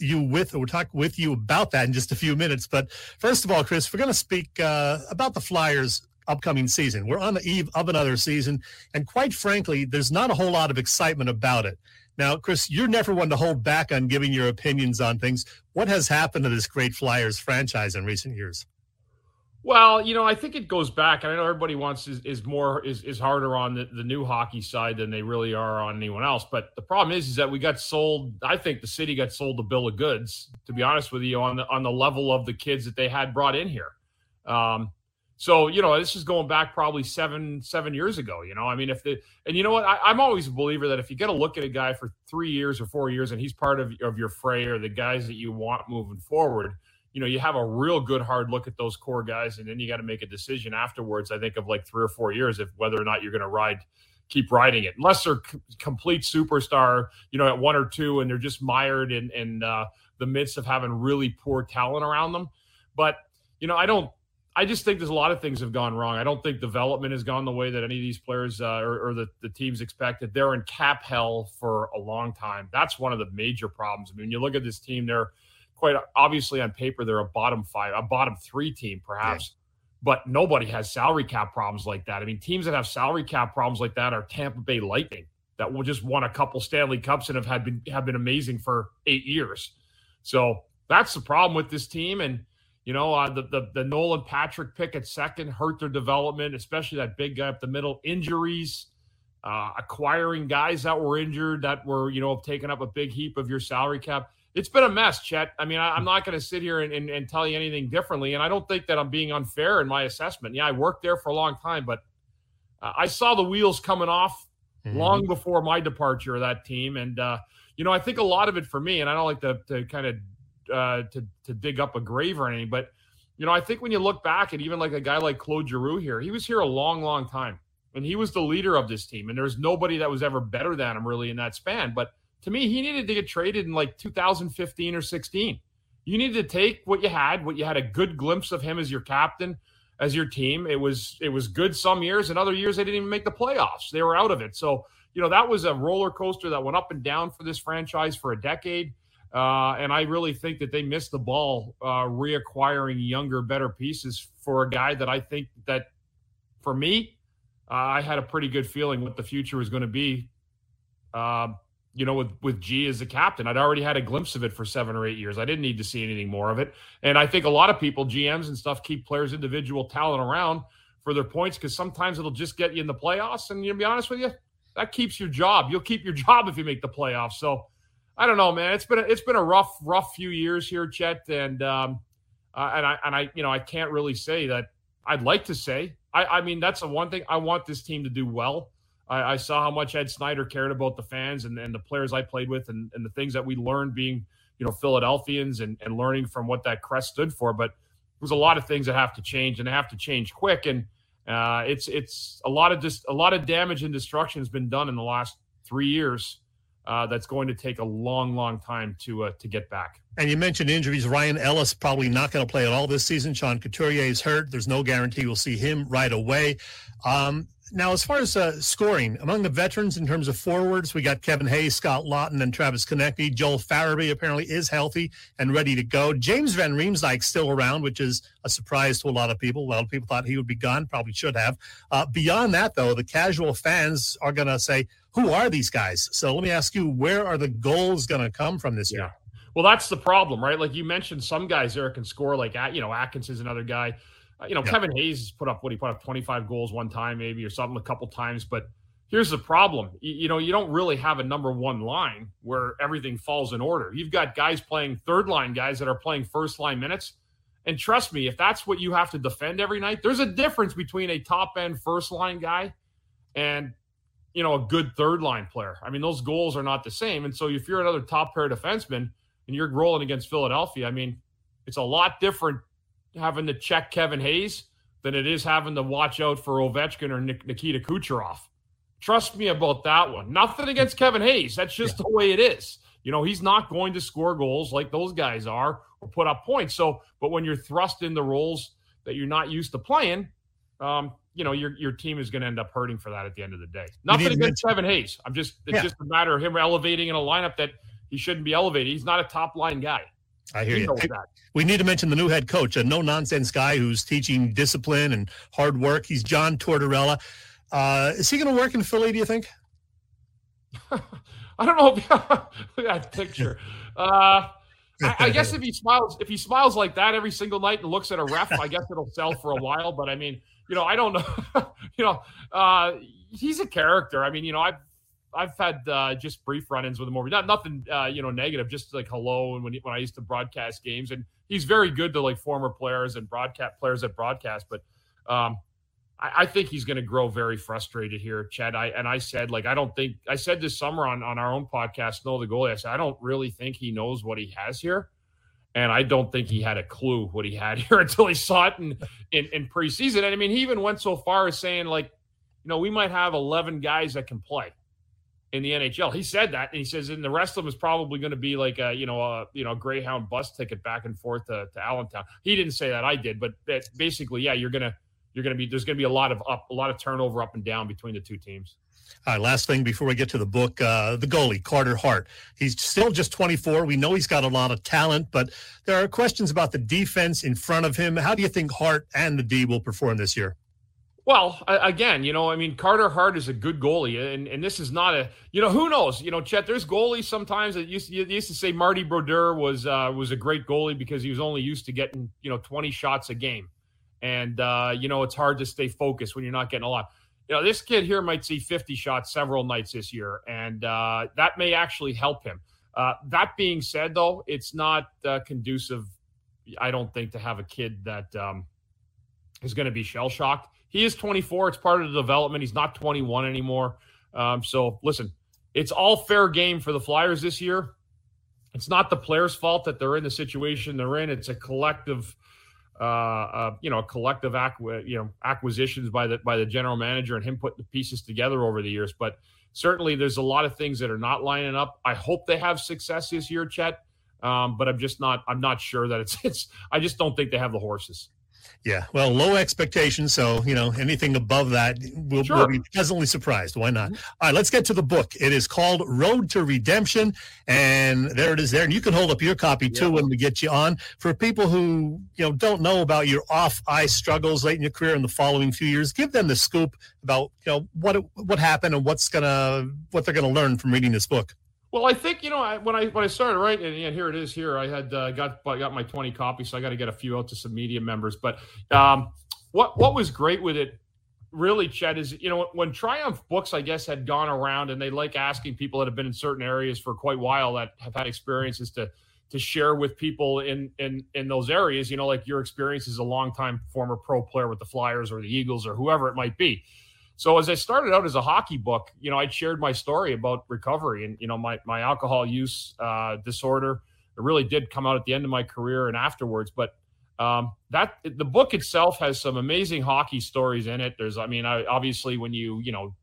you with, we'll talk with you about that in just a few minutes. But first of all, Chris, we're going to speak uh, about the Flyers upcoming season. We're on the eve of another season, and quite frankly, there's not a whole lot of excitement about it. Now, Chris, you're never one to hold back on giving your opinions on things. What has happened to this great Flyers franchise in recent years? Well, you know, I think it goes back. And I know everybody wants is, is more is, is harder on the, the new hockey side than they really are on anyone else. But the problem is, is that we got sold. I think the city got sold a bill of goods. To be honest with you, on the on the level of the kids that they had brought in here. Um, so you know, this is going back probably seven seven years ago. You know, I mean, if the and you know what, I, am always a believer that if you get a look at a guy for three years or four years and he's part of of your fray or the guys that you want moving forward you know, you have a real good hard look at those core guys, and then you got to make a decision afterwards. I think of like three or four years if whether or not you're going to ride, keep riding it, unless they're c- complete superstar, you know, at one or two, and they're just mired in in uh, the midst of having really poor talent around them. But you know, I don't. I just think there's a lot of things have gone wrong. I don't think development has gone the way that any of these players uh, or, or the, the teams expected. They're in cap hell for a long time. That's one of the major problems. I mean, you look at this team, they're quite obviously on paper they're a bottom five, a bottom three team perhaps. Yeah. But nobody has salary cap problems like that. I mean, teams that have salary cap problems like that are Tampa Bay Lightning that will just won a couple Stanley Cups and have had been have been amazing for eight years. So that's the problem with this team. And you know, uh, the, the the Nolan Patrick pick at second hurt their development, especially that big guy up the middle. Injuries, uh, acquiring guys that were injured that were you know taking up a big heap of your salary cap it's been a mess, Chet. I mean, I, am not going to sit here and, and, and, tell you anything differently. And I don't think that I'm being unfair in my assessment. Yeah, I worked there for a long time, but uh, I saw the wheels coming off mm-hmm. long before my departure of that team. And, uh, you know, I think a lot of it for me, and I don't like to, to kind of uh, to, to dig up a grave or anything, but, you know, I think when you look back and even like a guy like Claude Giroux here, he was here a long, long time. And he was the leader of this team. And there's nobody that was ever better than him really in that span. But to me, he needed to get traded in like 2015 or 16. You needed to take what you had, what you had a good glimpse of him as your captain, as your team. It was it was good some years, and other years they didn't even make the playoffs. They were out of it. So you know that was a roller coaster that went up and down for this franchise for a decade. Uh, and I really think that they missed the ball uh, reacquiring younger, better pieces for a guy that I think that, for me, uh, I had a pretty good feeling what the future was going to be. You know, with with G as the captain. I'd already had a glimpse of it for seven or eight years. I didn't need to see anything more of it. And I think a lot of people, GMs and stuff, keep players' individual talent around for their points because sometimes it'll just get you in the playoffs. And you know, be honest with you, that keeps your job. You'll keep your job if you make the playoffs. So I don't know, man. It's been a, it's been a rough rough few years here, Chet, and um, uh, and I and I you know I can't really say that I'd like to say. I I mean that's the one thing I want this team to do well. I, I saw how much Ed Snider cared about the fans and, and the players I played with and, and the things that we learned being you know Philadelphians and, and learning from what that crest stood for. But there's a lot of things that have to change and they have to change quick. And uh, it's it's a lot of just a lot of damage and destruction has been done in the last three years. Uh, that's going to take a long, long time to uh, to get back. And you mentioned injuries. Ryan Ellis probably not going to play at all this season. Sean Couturier is hurt. There's no guarantee we'll see him right away. Um, now, as far as uh, scoring among the veterans in terms of forwards, we got Kevin Hayes, Scott Laughton, and Travis Konecny. Joel Farabee apparently is healthy and ready to go. James Van Riemsdyk still around, which is a surprise to a lot of people. A lot of people thought he would be gone, probably should have. Uh, beyond that, though, the casual fans are going to say, "Who are these guys?" So let me ask you, where are the goals going to come from this year? Well, that's the problem, right? Like you mentioned, some guys there can score. Like you know, Atkins is another guy Uh, you know, yeah. Kevin Hayes has put up what he put up 25 goals one time, maybe, or something a couple times. But here's the problem you, you, know, you don't really have a number one line where everything falls in order. You've got guys playing third line guys that are playing first line minutes. And trust me, if that's what you have to defend every night, there's a difference between a top end first line guy and you know a good third line player. I mean, those goals are not the same. And so if you're another top pair defenseman and you're rolling against Philadelphia, I mean, it's a lot different having to check Kevin Hayes than it is having to watch out for Ovechkin or Nikita Kucherov. Trust me about that one. Nothing against Kevin Hayes. That's just yeah. the way it is. You know, he's not going to score goals like those guys are or put up points. So, but when you're thrust in the roles that you're not used to playing, um, you know, your your team is going to end up hurting for that at the end of the day. Nothing against Kevin Hayes. I'm just it's yeah. just a matter of him elevating in a lineup that he shouldn't be elevating. He's not a top line guy. I hear you. We need to mention the new head coach, a no nonsense guy who's teaching discipline and hard work. He's John Tortorella. Uh, is he going to work in Philly? Do you think? I don't know. That picture. Uh, I, I, guess if he smiles, if he smiles like that every single night and looks at a ref, I guess it'll sell for a while. But I mean, you know, I don't know. you know, uh, he's a character. I mean, you know, I've I've had uh, just brief run-ins with him over not nothing uh, you know negative, just like hello and when when I used to broadcast games, and he's very good to like former players and broadcast players that broadcast, but um, I, I, think he's going to grow very frustrated here, Chad. I and I said like I don't think I said this summer on on our own podcast, no the goalie. I said I don't really think he knows what he has here. And I don't think he had a clue what he had here until he saw it in, in, in preseason. And I mean, he even went so far as saying, like, you know, we might have 11 guys that can play in the NHL. He said that, and he says, and the rest of them is probably going to be like a you know a you know Greyhound bus ticket back and forth to, to Allentown. He didn't say that, I did, but that basically, yeah, you're gonna you're gonna be there's gonna be a lot of up a lot of turnover up and down between the two teams. All right, last thing before we get to the book, uh, the goalie Carter Hart. He's still just 24. We know he's got a lot of talent, but there are questions about the defense in front of him. How do you think Hart and the D will perform this year? Well, again, you know, I mean, Carter Hart is a good goalie, and, and this is not a, you know, who knows? You know, Chet, there's goalies sometimes that used to, used to say Marty Brodeur was uh, was a great goalie because he was only used to getting, you know, 20 shots a game, and uh, you know, it's hard to stay focused when you're not getting a lot. You know, this kid here might see 50 shots several nights this year, and uh, that may actually help him. Uh, that being said, though, it's not uh, conducive, I don't think, to have a kid that um, is going to be shell shocked he is 24. It's part of the development. He's not 21 anymore. Um, so listen, it's all fair game for the Flyers this year. It's not the players' fault that they're in the situation they're in. It's a collective, uh, uh, you know, a collective acqu- you know acquisitions by the by the general manager and him putting the pieces together over the years. But certainly, there's a lot of things that are not lining up. I hope they have success this year, Chet. Um, but I'm just not. I'm not sure that it's. It's. I just don't think they have the horses. Yeah, well, low expectations. So, you know, anything above that, we'll, sure. we'll, be pleasantly surprised. Why not? Mm-hmm. All right, let's get to the book. It is called Road to Redemption. And there it is there. And you can hold up your copy too yeah. when we get you on. For people who, you know, don't know about your off ice struggles late in your career in the following few years, give them the scoop about, you know, what what happened and what's going to, what they're going to learn from reading this book. Well, I think you know I, when I when I started and, and here it is. Here I had uh, got got my twenty copies, so I got to get a few out to some media members. But um, what what was great with it, really, Chet, is you know when Triumph Books, I guess, had gone around and they like asking people that have been in certain areas for quite a while that have had experiences to to share with people in in in those areas. You know, like your experience as a longtime former pro player with the Flyers or the Eagles or whoever it might be. So as I started out as a hockey book, you know, I shared my story about recovery and you know my my alcohol use uh, disorder. It really did come out at the end of my career and afterwards, but um, that the book itself has some amazing hockey stories in it. There's, I mean, I, obviously when you you know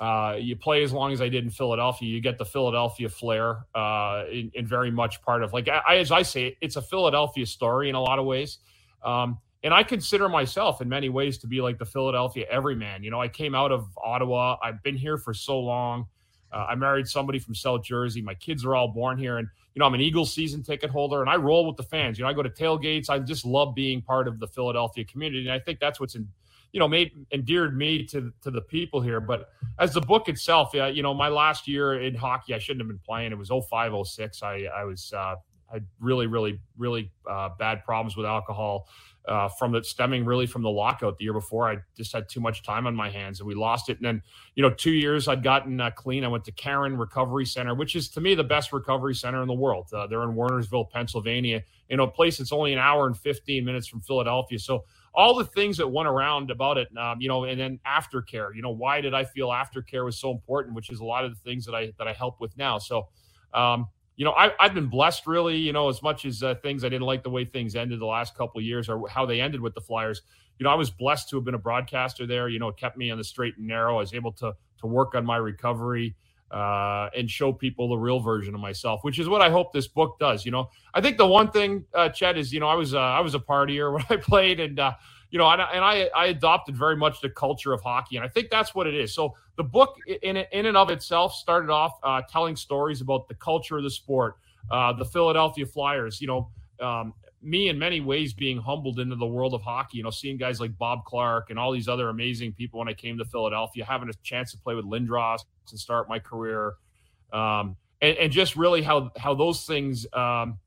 uh, you play as long as I did in Philadelphia, you get the Philadelphia flair, uh, in, in, very much part of like I, as I say, it's a Philadelphia story in a lot of ways. Um, and I consider myself in many ways to be like the Philadelphia everyman. You know, I came out of Ottawa. I've been here for so long. Uh, I married somebody from South Jersey. My kids are all born here, and you know I'm an Eagles season ticket holder, and I roll with the fans. You know, I go to tailgates. I just love being part of the Philadelphia community, and I think that's what's in, you know, made endeared me to to the people here. But as the book itself, yeah, you know, my last year in hockey, I shouldn't have been playing. It was 05, 06. I I was uh, I had really, really, really uh, bad problems with alcohol uh, from the stemming really from the lockout the year before. I just had too much time on my hands and we lost it. And then, you know, two years I'd gotten uh, clean. I went to Caron Recovery Center, which is to me the best recovery center in the world. Uh, they're in Wernersville, Pennsylvania, in a place that's only an hour and 15 minutes from Philadelphia. So all the things that went around about it, um, you know, and then aftercare, you know, why did I feel aftercare was so important, which is a lot of the things that I, that I help with now. So, um, you know, I, have been blessed really, you know, as much as uh, things I didn't like the way things ended the last couple years or how they ended with the Flyers. You know, I was blessed to have been a broadcaster there. You know, it kept me on the straight and narrow. I was able to to work on my recovery uh, and show people the real version of myself, which is what I hope this book does. You know, I think the one thing, uh, Chet, is you know, I was uh, I was a partier when I played, and uh, you know, and, and I, I adopted very much the culture of hockey, and I think that's what it is. So the book, in in and of itself, started off uh, telling stories about the culture of the sport, uh, the Philadelphia Flyers. You know, um, me in many ways being humbled into the world of hockey. You know, seeing guys like Bob Clarke and all these other amazing people when I came to Philadelphia, having a chance to play with Lindros and start my career, um, and, and, just really how how those things. Um,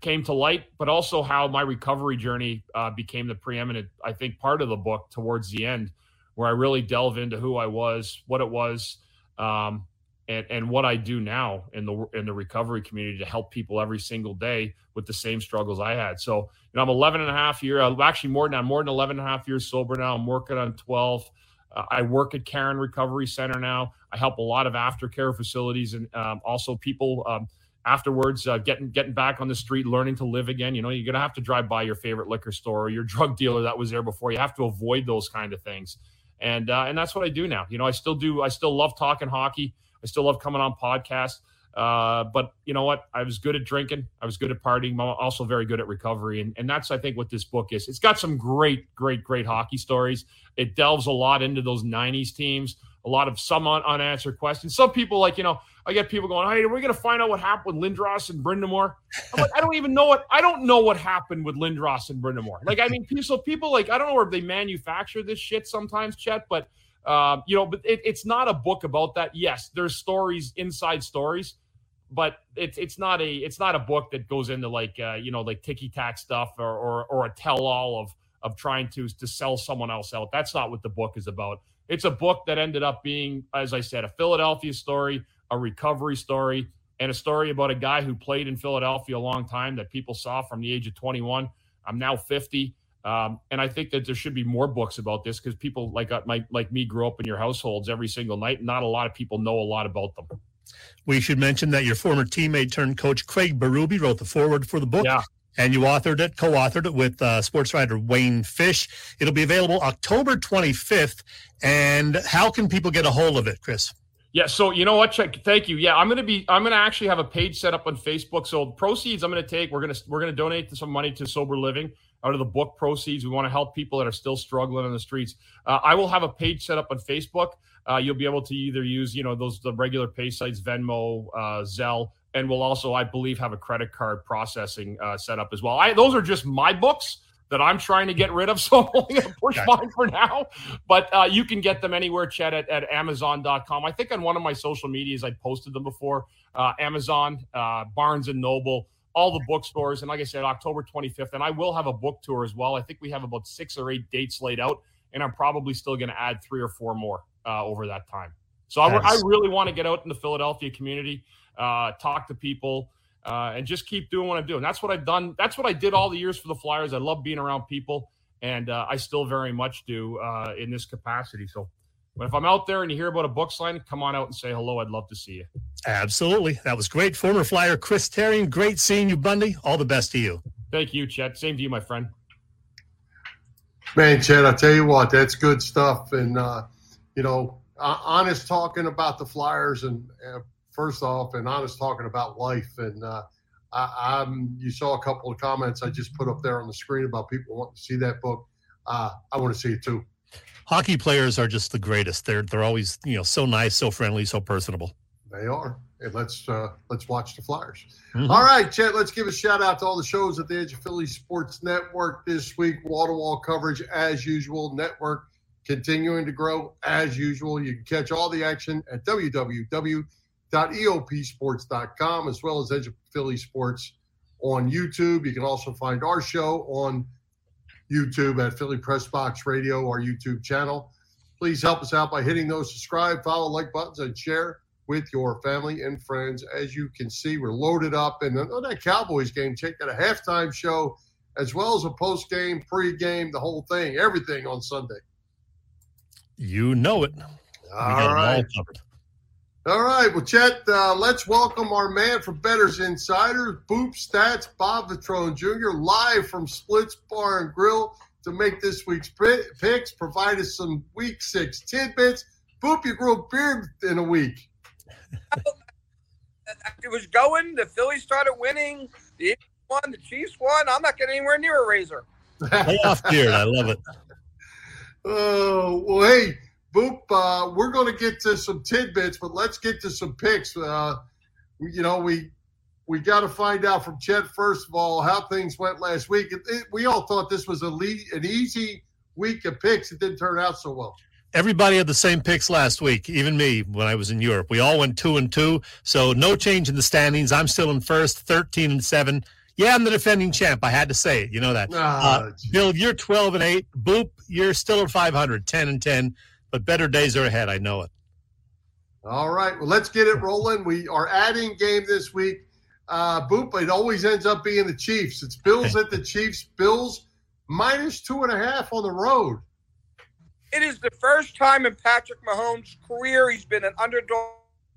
came to light, but also how my recovery journey uh, became the preeminent, I think, part of the book towards the end, where I really delve into who I was, what it was, um, and and what I do now in the in the recovery community to help people every single day with the same struggles I had. So, you know, I'm 11 and a half year, I'm actually more than I'm more than 11 and a half years sober now. I'm working on 12. Uh, I work at Caron Recovery Center now. I help a lot of aftercare facilities and um, also people. Um, afterwards, uh, getting getting back on the street, learning to live again. You know, you're gonna have to drive by your favorite liquor store or your drug dealer that was there before. You have to avoid those kind of things, and uh, and that's what I do now. You know, I still do. I still love talking hockey. I still love coming on podcasts. Uh, but you know what? I was good at drinking. I was good at partying. I'm also very good at recovery. And, and that's, I think, what this book is. It's got some great, great, great hockey stories. It delves a lot into those 90s teams, a lot of some un- unanswered questions. Some people, like, you know, I get people going, "Hey, are we going to find out what happened with Lindros and Brind'Amour?" I'm like, I don't even know what I don't know what happened with Lindros and Brind'Amour. Like, I mean, so people like I don't know where they manufacture this shit sometimes, Chet, but um, you know, but it, it's not a book about that. Yes, there's stories, inside stories, but it's it's not a it's not a book that goes into like uh, you know like ticky tack stuff or, or or a tell all of of trying to to sell someone else out. That's not what the book is about. It's a book that ended up being, as I said, a Philadelphia story a recovery story, and a story about a guy who played in Philadelphia a long time that people saw from the age of 21. I'm now 50. Um, and I think that there should be more books about this because people like uh, like like me grew up in your households every single night. Not a lot of people know a lot about them. We should mention that your former teammate turned coach Craig Berube wrote the foreword for the book. Yeah. And you authored it, co-authored it with uh, sports writer Wayne Fish. It'll be available October 25th. And how can people get a hold of it, Chris? Yeah, so you know what? Check. Thank you. Yeah, I'm gonna be. I'm gonna actually have a page set up on Facebook. So proceeds I'm gonna take. We're gonna we're gonna donate some money to sober living out of the book proceeds. We want to help people that are still struggling on the streets. Uh, I will have a page set up on Facebook. Uh, you'll be able to either use you know those the regular pay sites, Venmo, uh, Zelle, and we'll also I believe have a credit card processing uh, set up as well. I those are just my books. that I'm trying to get rid of. So I'm only going to push mine for now. But uh, you can get them anywhere, Chet, at, at Amazon.com. I think on one of my social medias, I posted them before. Uh, Amazon, uh, Barnes and Noble, all the bookstores. And like I said, October 25th. And I will have a book tour as well. I think we have about six or eight dates laid out. And I'm probably still going to add three or four more uh, over that time. So I, I, really want to get out in the Philadelphia community, uh, talk to people uh, and just keep doing what I'm doing. That's what I've done. That's what I did all the years for the Flyers. I love being around people, and uh, I still very much do uh, in this capacity. So, but if I'm out there and you hear about a book signing, come on out and say hello. I'd love to see you. Absolutely, that was great. Former Flyer Chris Therien, great seeing you, Bundy. All the best to you. Thank you, Chet. Same to you, my friend. Man, Chet, I tell you what, that's good stuff, and uh, you know, honest talking about the Flyers and first off, and honest talking about life. And uh, I, am you saw a couple of comments I just put up there on the screen about people wanting to see that book. Uh, I want to see it too. Hockey players are just the greatest. They're they're always you know so nice, so friendly, so personable. They are. And let's uh, let's watch the Flyers. Mm-hmm. All right, Chet. Let's give a shout out to all the shows at the Edge of Philly Sports Network this week. Wall to wall coverage as usual. Network continuing to grow as usual. You can catch all the action at www www.eopsports.com as well as Edge of Philly Sports on YouTube. You can also find our show on YouTube at Philly Press Box Radio, our YouTube channel. Please help us out by hitting those subscribe, follow, like buttons, and share with your family and friends. As you can see, we're loaded up. And on that Cowboys game, check out a halftime show as well as a post game, pre game, the whole thing, everything on Sunday. You know it. All right. All right, well, Chet, uh, let's welcome our man from Betters Insiders, Boop Stats, Bob Vetrone Jr., live from Splits Bar and Grill to make this week's picks, provide us some week six tidbits. Boop, you grew a beard in a week. it was going. The Phillies started winning. The Eagles won. The Chiefs won. I'm not getting anywhere near a razor. off beard. I love it. Oh, well, hey, Boop, uh, we're going to get to some tidbits, but let's get to some picks. Uh, you know, we we got to find out from Chet first of all how things went last week. It, it, we all thought this was a lead, an easy week of picks. It didn't turn out so well. Everybody had the same picks last week, even me when I was in Europe. We all went two and two, so no change in the standings. I'm still in first, thirteen and seven. Yeah, I'm the defending champ. I had to say it. You know that. uh, Bill, you're 12 and 8. Boop, you're still at 500, 10 and 10 but better days are ahead. I know it. All right. Well, let's get it rolling. We are adding game this week. Uh, Boop, it always ends up being the Chiefs. It's Bills at the Chiefs. Bills minus two and a half on the road. It is the first time in Patrick Mahomes' career he's been an underdog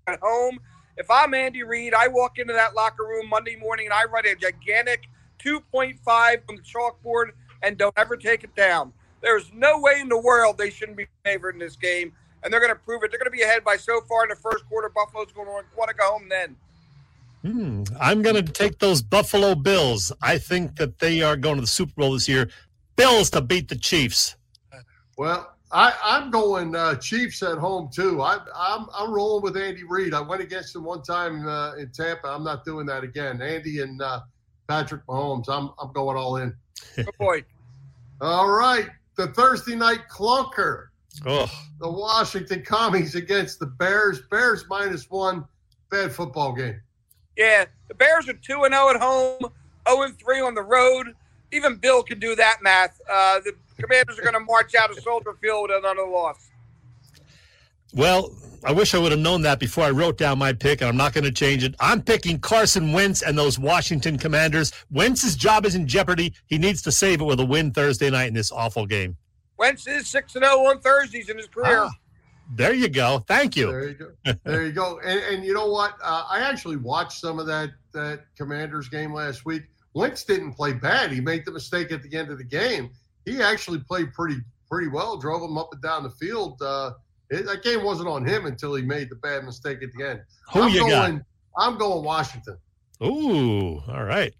at home. If I'm Andy Reid, I walk into that locker room Monday morning and I write a gigantic 2.5 on the chalkboard and don't ever take it down. There's no way in the world they shouldn't be favored in this game, and they're going to prove it. They're going to be ahead by so far in the first quarter. Buffalo's going to want to go home then. Hmm. I'm going to take those Buffalo Bills. I think that they are going to the Super Bowl this year. Bills to beat the Chiefs. Well, I, am going uh, Chiefs at home too. I, am I'm, I'm rolling with Andy Reid. I went against him one time uh, in Tampa. I'm not doing that again. Andy and uh, Patrick Mahomes. I'm I'm going all in. Good boy. all right the Thursday night clunker. Oh. The Washington Commies against the Bears. Bears minus one. Bad football game. Yeah, the Bears are 2 0 at home, 0 3 on the road. Even Bill can do that math. Uh, the Commanders are going to march out of Soldier Field with another loss. Well, I wish I would have known that before I wrote down my pick, and I'm not going to change it. I'm picking Carson Wentz and those Washington Commanders. Wentz's job is in jeopardy. He needs to save it with a win Thursday night in this awful game. Wentz is 6 0 on Thursdays in his career. Ah, there you go. Thank you. There you go. There you go. And, and you know what? Uh, I actually watched some of that, that Commanders game last week. Wentz didn't play bad. He made the mistake at the end of the game. He actually played pretty pretty well, drove him up and down the field. Uh, it, that game wasn't on him until he made the bad mistake at the end. Who I'm you going, got? I'm going Washington. Ooh, all right.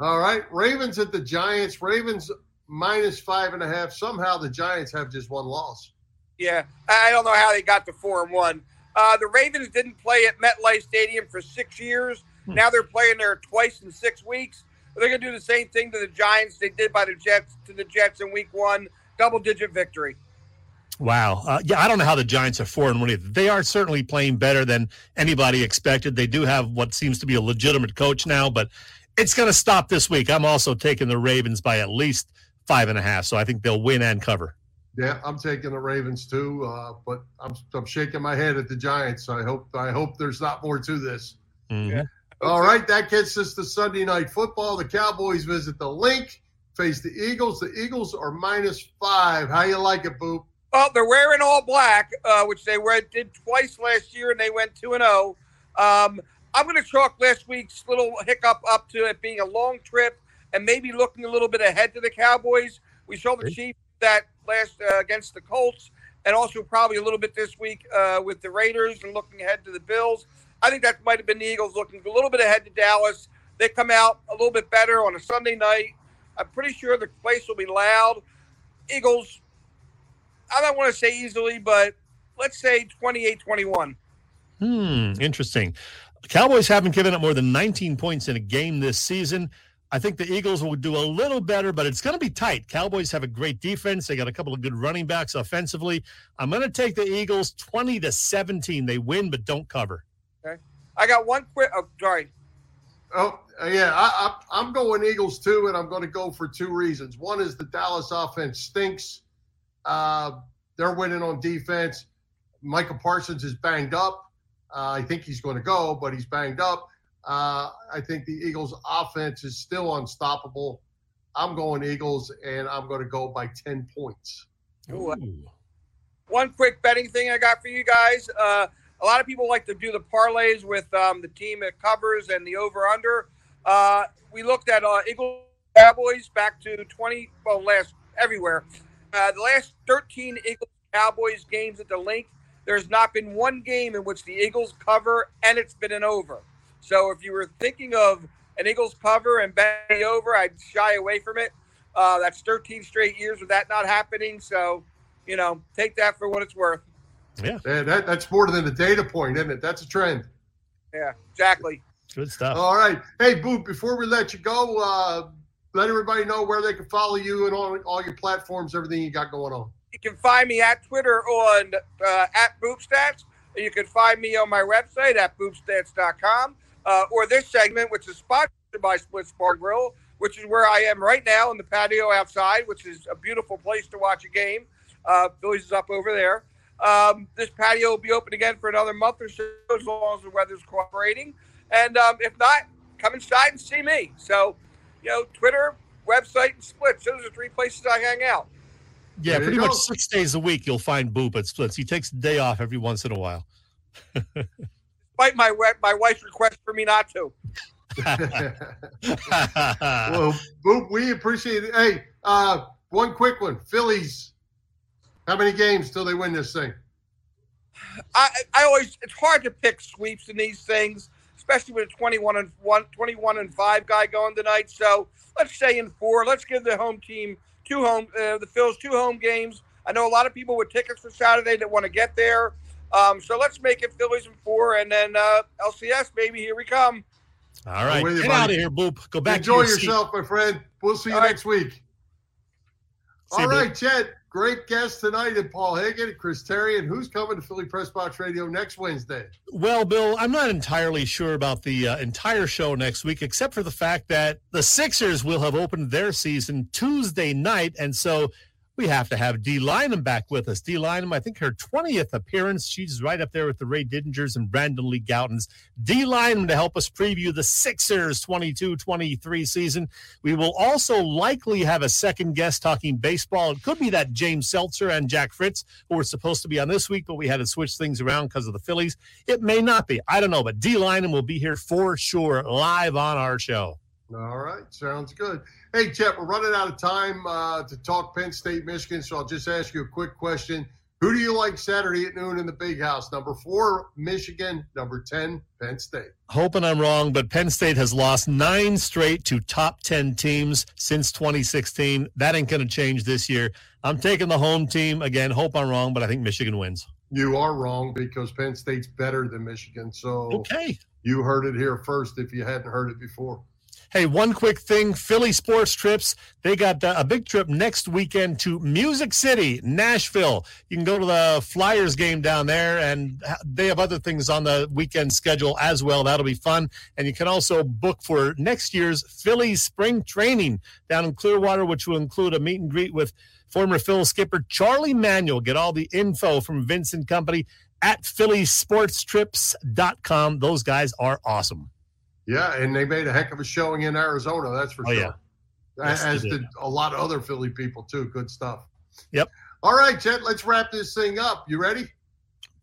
All right. Ravens at the Giants. Ravens minus five and a half. Somehow the Giants have just one loss. Yeah, I don't know how they got to four and one. Uh, the Ravens didn't play at MetLife Stadium for six years. Hmm. Now they're playing there twice in six weeks. They're going to do the same thing to the Giants they did by the Jets to the Jets in Week One, double-digit victory. Wow. Uh, yeah, I don't know how the Giants are four and one. Either. They are certainly playing better than anybody expected. They do have what seems to be a legitimate coach now, but it's going to stop this week. I'm also taking the Ravens by at least five and a half, so I think they'll win and cover. Yeah, I'm taking the Ravens too, uh, but I'm I'm shaking my head at the Giants. I hope I hope there's not more to this. Mm-hmm. Yeah. All right, that gets us to Sunday night football. The Cowboys visit the Linc, face the Eagles. The Eagles are minus five. How you like it, Boop? Well, they're wearing all black, uh, which they were, did twice last year, and they went two and zero. Um, I'm going to chalk last week's little hiccup up to it being a long trip and maybe looking a little bit ahead to the Cowboys. We saw the Chiefs that last uh, against the Colts, and also probably a little bit this week uh, with the Raiders and looking ahead to the Bills. I think that might have been the Eagles looking a little bit ahead to Dallas. They come out a little bit better on a Sunday night. I'm pretty sure the place will be loud. Eagles, I don't want to say easily, but let's say 28 21. Hmm, interesting. Cowboys haven't given up more than 19 points in a game this season. I think the Eagles will do a little better, but it's going to be tight. Cowboys have a great defense. They got a couple of good running backs offensively. I'm going to take the Eagles 20 to 17. They win, but don't cover. Okay. I got one quick. Oh, sorry. Oh, yeah, I, I, I'm going Eagles too, and I'm going to go for two reasons. One is the Dallas offense stinks. Uh, they're winning on defense. Michael Parsons is banged up. Uh, I think he's going to go, but he's banged up. Uh, I think the Eagles' offense is still unstoppable. I'm going Eagles, and I'm going to go by 10 points. Ooh. One quick betting thing I got for you guys. Uh, a lot of people like to do the parlays with um, the team that covers and the over under. Uh, we looked at uh, Eagles Cowboys back to 20, well, last everywhere. Uh, the last 13 Eagles Cowboys games at the Linc, there's not been one game in which the Eagles cover and it's been an over. So if you were thinking of an Eagles cover and betting over, I'd shy away from it. Uh, that's 13 straight years with that not happening. So, you know, take that for what it's worth. Yeah. yeah that, that's more than a data point, isn't it? That's a trend. Yeah, exactly. Good stuff. All right. Hey, Boop, before we let you go, uh, let everybody know where they can follow you and all, all your platforms, everything you got going on. You can find me at Twitter on uh, at BoopStats. You can find me on my website at boopstats.com uh, or this segment, which is sponsored by Splits Bar Grill, which is where I am right now in the patio outside, which is a beautiful place to watch a game. Uh, Phillies is up over there. Um, this patio will be open again for another month or so, as long as the weather's cooperating. And um, if not, come inside and see me. So, you know, Twitter, website, and Splits. Those are three places I hang out. Yeah, pretty much six days a week you'll find Boop at Splits. He takes a day off every once in a while. Despite my my wife's request for me not to. well, Boop, we appreciate it. Hey, uh, one quick one. Phillies, how many games till they win this thing? I, I always it's hard to pick sweeps in these things, especially with a 21 and 1 21 and 5 guy going tonight. So let's say in four. Let's give the home team two home uh, the Phils two home games. I know a lot of people with tickets for Saturday that want to get there. Um, so let's make it Phillies in four, and then uh, LCS, baby, here we come. All right, you, get out of here, Boop. Go back. Enjoy your yourself, seat. my friend. We'll see you All next right. week. See All you, right, Chet. Great guest tonight, and Paul Hagen, Chris Therien, and who's coming to Philly Press Box Radio next Wednesday? Well, Bill, I'm not entirely sure about the uh, entire show next week, except for the fact that the Sixers will have opened their season Tuesday night, and so we have to have Dee Lynam back with us. Dee Lynam, I think her 20th appearance. She's right up there with the Ray Didingers and Brandon Lee Gowtons. Dee Lynam to help us preview the Sixers 22-23 season. We will also likely have a second guest talking baseball. It could be that James Seltzer and Jack Fritz, who were supposed to be on this week, but we had to switch things around because of the Phillies. It may not be. I don't know, but Dee Lynam will be here for sure live on our show. All right, sounds good. Hey, Chet, we're running out of time uh, to talk Penn State, Michigan, so I'll just ask you a quick question. Who do you like Saturday at noon in the Big House? Number four, Michigan. Number 10, Penn State. Hoping I'm wrong, but Penn State has lost nine straight to top 10 teams since 2016. That ain't going to change this year. I'm taking the home team. Again, hope I'm wrong, but I think Michigan wins. You are wrong because Penn State's better than Michigan. So Okay. you heard it here first if you hadn't heard it before. Hey, one quick thing Philly Sports Trips. They got uh, a big trip next weekend to Music City, Nashville. You can go to the Flyers game down there, and they have other things on the weekend schedule as well. That'll be fun. And you can also book for next year's Philly Spring Training down in Clearwater, which will include a meet and greet with former Phil skipper Charlie Manuel. Get all the info from Vincent Company at phillysportstrips.com. Those guys are awesome. Yeah, and they made a heck of a showing in Arizona, that's for Oh, sure. yeah. Yes, As did. did a lot of other Philly people, too. Good stuff. Yep. All right, Jet, let's wrap this thing up. You ready?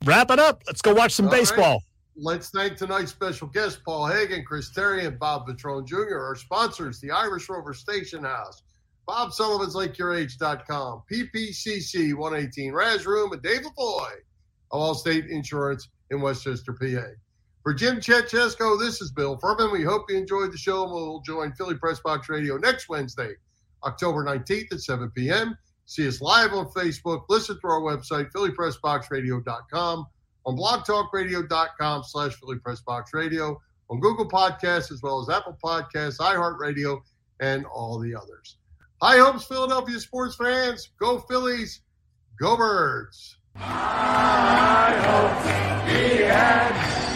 Wrap it up. Let's go watch some All right. baseball. Let's thank tonight's special guests, Paul Hagen, Chris Therien, and Bob Vetrone Jr., our sponsors, the Irish Rover Station House, Bob Sullivan's LakeYourAge.com, PPCC 118 Raz Room, and Dave LaFoy of Allstate Insurance in West Chester, PA. For Jim Chet Chesko, this is Bill Furman. We hope you enjoyed the show, and we'll join Philly Press Box Radio next Wednesday, October 19th at 7 p.m. See us live on Facebook. Listen to our website, phillypressboxradio.com, on blogtalkradio.com slash Philly Press Box Radio, on Google Podcasts, as well as Apple Podcasts, iHeartRadio, and all the others. High hopes, Philadelphia sports fans. Go Phillies. Go Birds.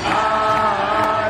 啊